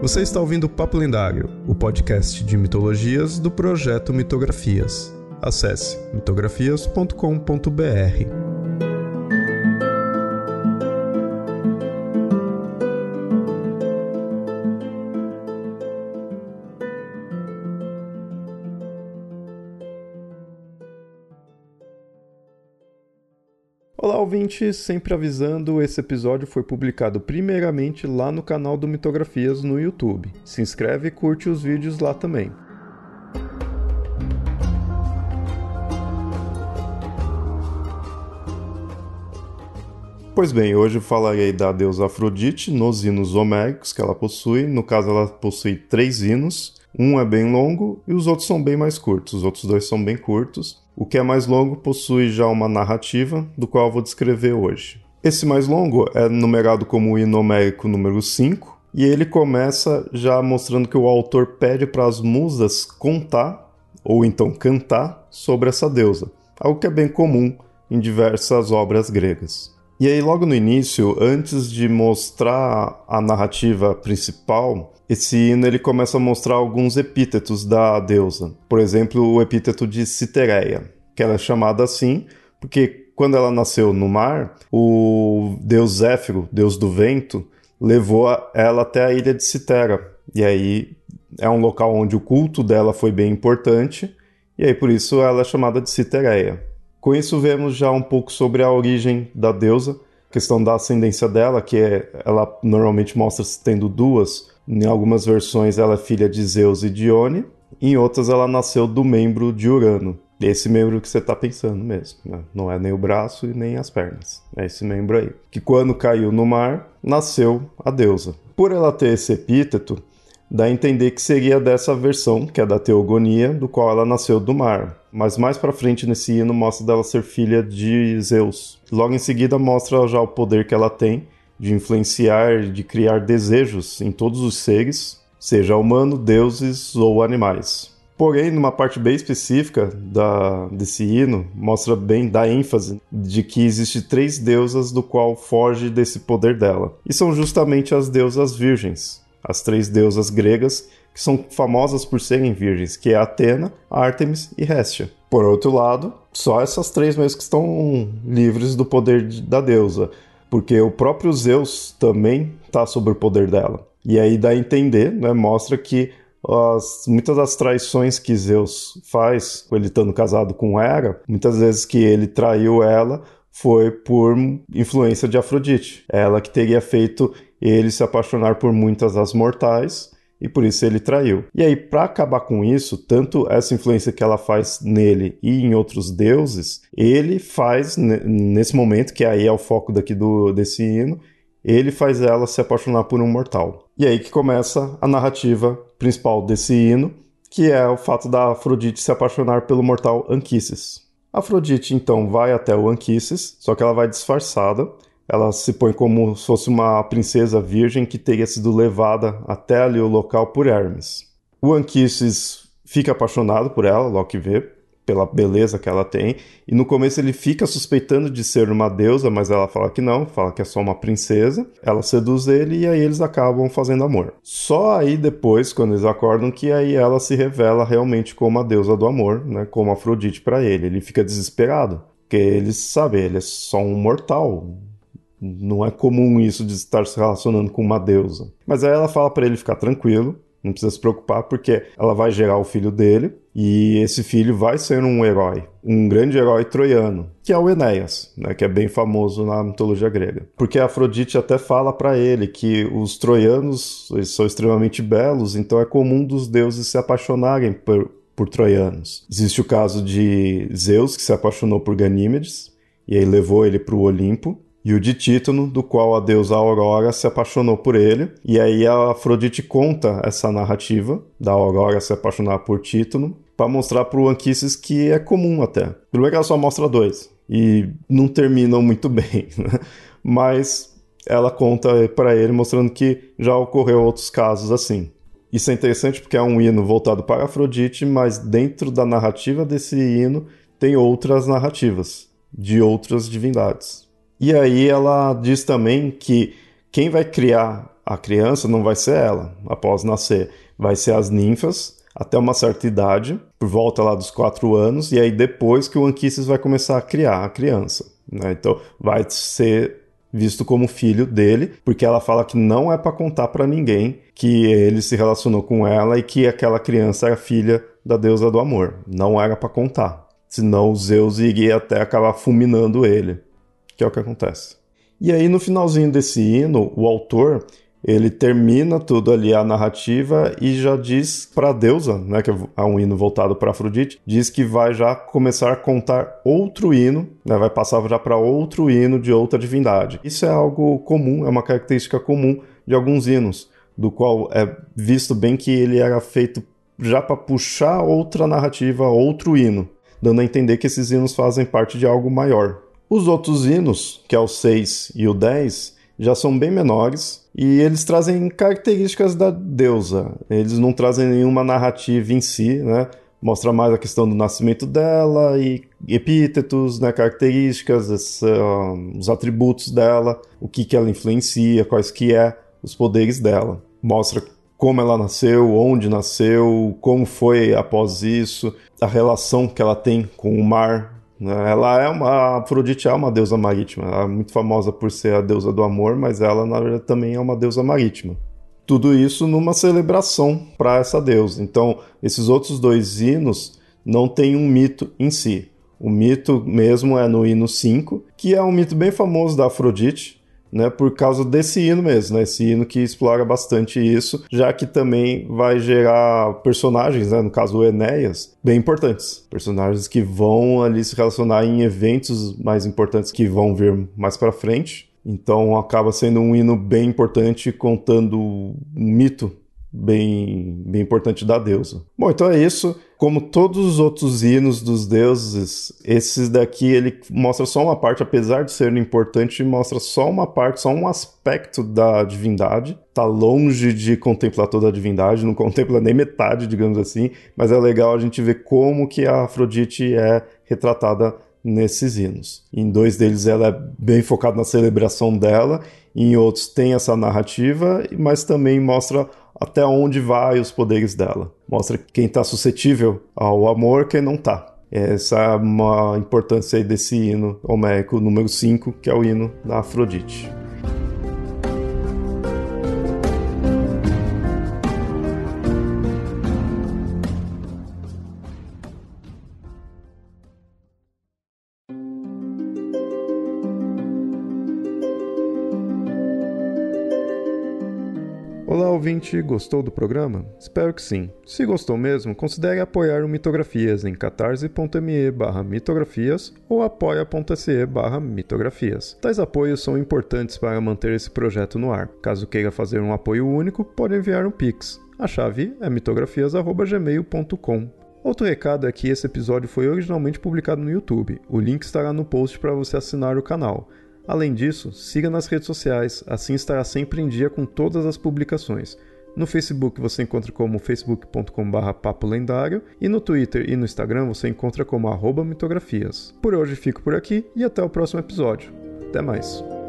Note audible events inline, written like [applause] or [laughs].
Você está ouvindo Papo Lendário, o podcast de mitologias do projeto Mitografias. Acesse mitografias.com.br. ouvintes! Sempre avisando, esse episódio foi publicado primeiramente lá no canal do Mitografias no YouTube. Se inscreve e curte os vídeos lá também. Pois bem, hoje falarei da deusa Afrodite nos hinos homéricos que ela possui. No caso, ela possui três hinos. Um é bem longo e os outros são bem mais curtos. Os outros dois são bem curtos. O que é mais longo possui já uma narrativa, do qual eu vou descrever hoje. Esse mais longo é numerado como o hino homérico número 5, e ele começa já mostrando que o autor pede para as musas contar, ou então cantar, sobre essa deusa, algo que é bem comum em diversas obras gregas. E aí, logo no início, antes de mostrar a narrativa principal, esse hino ele começa a mostrar alguns epítetos da deusa. Por exemplo, o epíteto de Citereia, que ela é chamada assim porque quando ela nasceu no mar, o deus Zéfiro, deus do vento, levou ela até a ilha de Citera. E aí é um local onde o culto dela foi bem importante, e aí por isso ela é chamada de Citereia. Com isso vemos já um pouco sobre a origem da deusa, questão da ascendência dela, que é, ela normalmente mostra se tendo duas em algumas versões ela é filha de Zeus e Dione, em outras ela nasceu do membro de Urano. Esse membro que você está pensando mesmo, né? não é nem o braço e nem as pernas, é esse membro aí. Que quando caiu no mar, nasceu a deusa. Por ela ter esse epíteto, dá a entender que seria dessa versão, que é da Teogonia, do qual ela nasceu do mar. Mas mais para frente nesse hino mostra dela ser filha de Zeus. Logo em seguida mostra já o poder que ela tem de influenciar, de criar desejos em todos os seres, seja humano, deuses ou animais. Porém, numa parte bem específica da, desse hino, mostra bem, dá ênfase de que existe três deusas do qual foge desse poder dela. E são justamente as deusas virgens, as três deusas gregas que são famosas por serem virgens, que é Atena, Ártemis e Hestia. Por outro lado, só essas três mesmo que estão livres do poder da deusa porque o próprio Zeus também está sob o poder dela. E aí dá a entender, né, mostra que as, muitas das traições que Zeus faz, ele estando casado com Hera, muitas vezes que ele traiu ela foi por influência de Afrodite. Ela que teria feito ele se apaixonar por muitas das mortais e por isso ele traiu. E aí, para acabar com isso, tanto essa influência que ela faz nele e em outros deuses, ele faz nesse momento, que aí é o foco daqui do, desse hino, ele faz ela se apaixonar por um mortal. E aí que começa a narrativa principal desse hino, que é o fato da Afrodite se apaixonar pelo mortal Anquises. Afrodite então vai até o Anquises, só que ela vai disfarçada ela se põe como se fosse uma princesa virgem que teria sido levada até ali o local por Hermes. O Anquises fica apaixonado por ela, que vê, pela beleza que ela tem, e no começo ele fica suspeitando de ser uma deusa, mas ela fala que não, fala que é só uma princesa. Ela seduz ele e aí eles acabam fazendo amor. Só aí depois, quando eles acordam, que aí ela se revela realmente como a deusa do amor, né, como Afrodite para ele. Ele fica desesperado, porque ele sabe, ele é só um mortal, não é comum isso de estar se relacionando com uma deusa. Mas aí ela fala para ele ficar tranquilo, não precisa se preocupar, porque ela vai gerar o filho dele, e esse filho vai ser um herói, um grande herói troiano, que é o Enéas, né, que é bem famoso na mitologia grega. Porque a Afrodite até fala para ele que os troianos são extremamente belos, então é comum dos deuses se apaixonarem por, por troianos. Existe o caso de Zeus, que se apaixonou por Ganímedes, e aí levou ele para o Olimpo, e o de Títono, do qual a deusa Aurora se apaixonou por ele. E aí a Afrodite conta essa narrativa da Aurora se apaixonar por Títono para mostrar para o Anquises que é comum até. Primeiro ela só mostra dois e não terminam muito [laughs] bem, né? mas ela conta para ele mostrando que já ocorreu outros casos assim. Isso é interessante porque é um hino voltado para Afrodite, mas dentro da narrativa desse hino tem outras narrativas de outras divindades. E aí ela diz também que quem vai criar a criança não vai ser ela após nascer, vai ser as ninfas até uma certa idade, por volta lá dos quatro anos, e aí depois que o Anquises vai começar a criar a criança. Né? Então vai ser visto como filho dele, porque ela fala que não é para contar para ninguém que ele se relacionou com ela e que aquela criança era filha da deusa do amor. Não era para contar. Senão Zeus iria até acabar fulminando ele, que é o que acontece. E aí no finalzinho desse hino, o autor ele termina tudo ali a narrativa e já diz para a deusa, né, que é um hino voltado para Afrodite, diz que vai já começar a contar outro hino, né, vai passar já para outro hino de outra divindade. Isso é algo comum, é uma característica comum de alguns hinos, do qual é visto bem que ele era feito já para puxar outra narrativa, outro hino, dando a entender que esses hinos fazem parte de algo maior. Os outros hinos, que é o 6 e o 10, já são bem menores e eles trazem características da deusa. Eles não trazem nenhuma narrativa em si, né? Mostra mais a questão do nascimento dela e epítetos, né? características, essa, os atributos dela, o que, que ela influencia, quais que é os poderes dela. Mostra como ela nasceu, onde nasceu, como foi após isso, a relação que ela tem com o mar? Ela é uma. Afrodite é uma deusa marítima. Ela é muito famosa por ser a deusa do amor, mas ela, na verdade, também é uma deusa marítima. Tudo isso numa celebração para essa deusa. Então, esses outros dois hinos não têm um mito em si. O mito mesmo é no hino 5, que é um mito bem famoso da Afrodite, né, por causa desse hino mesmo, né, esse hino que explora bastante isso, já que também vai gerar personagens, né, no caso o Enéas, bem importantes, personagens que vão ali se relacionar em eventos mais importantes que vão vir mais para frente. Então acaba sendo um hino bem importante contando um mito bem, bem importante da deusa. Bom, então é isso. Como todos os outros hinos dos deuses, esses daqui ele mostra só uma parte, apesar de ser importante, mostra só uma parte, só um aspecto da divindade. Tá longe de contemplar toda a divindade, não contempla nem metade, digamos assim, mas é legal a gente ver como que a Afrodite é retratada nesses hinos. Em dois deles ela é bem focada na celebração dela, em outros tem essa narrativa, mas também mostra até onde vai os poderes dela. Mostra quem está suscetível ao amor, quem não está. Essa é uma importância desse hino homérico número 5, que é o hino da Afrodite. Ouvinte, gostou do programa? Espero que sim. Se gostou mesmo, considere apoiar o Mitografias em catarse.me mitografias ou apoia.se mitografias. Tais apoios são importantes para manter esse projeto no ar. Caso queira fazer um apoio único, pode enviar um Pix. A chave é mitografias.gmail.com. Outro recado é que esse episódio foi originalmente publicado no YouTube. O link estará no post para você assinar o canal. Além disso, siga nas redes sociais, assim estará sempre em dia com todas as publicações. No Facebook você encontra como facebook.com.br papo lendário e no Twitter e no Instagram você encontra como arroba mitografias. Por hoje fico por aqui e até o próximo episódio. Até mais!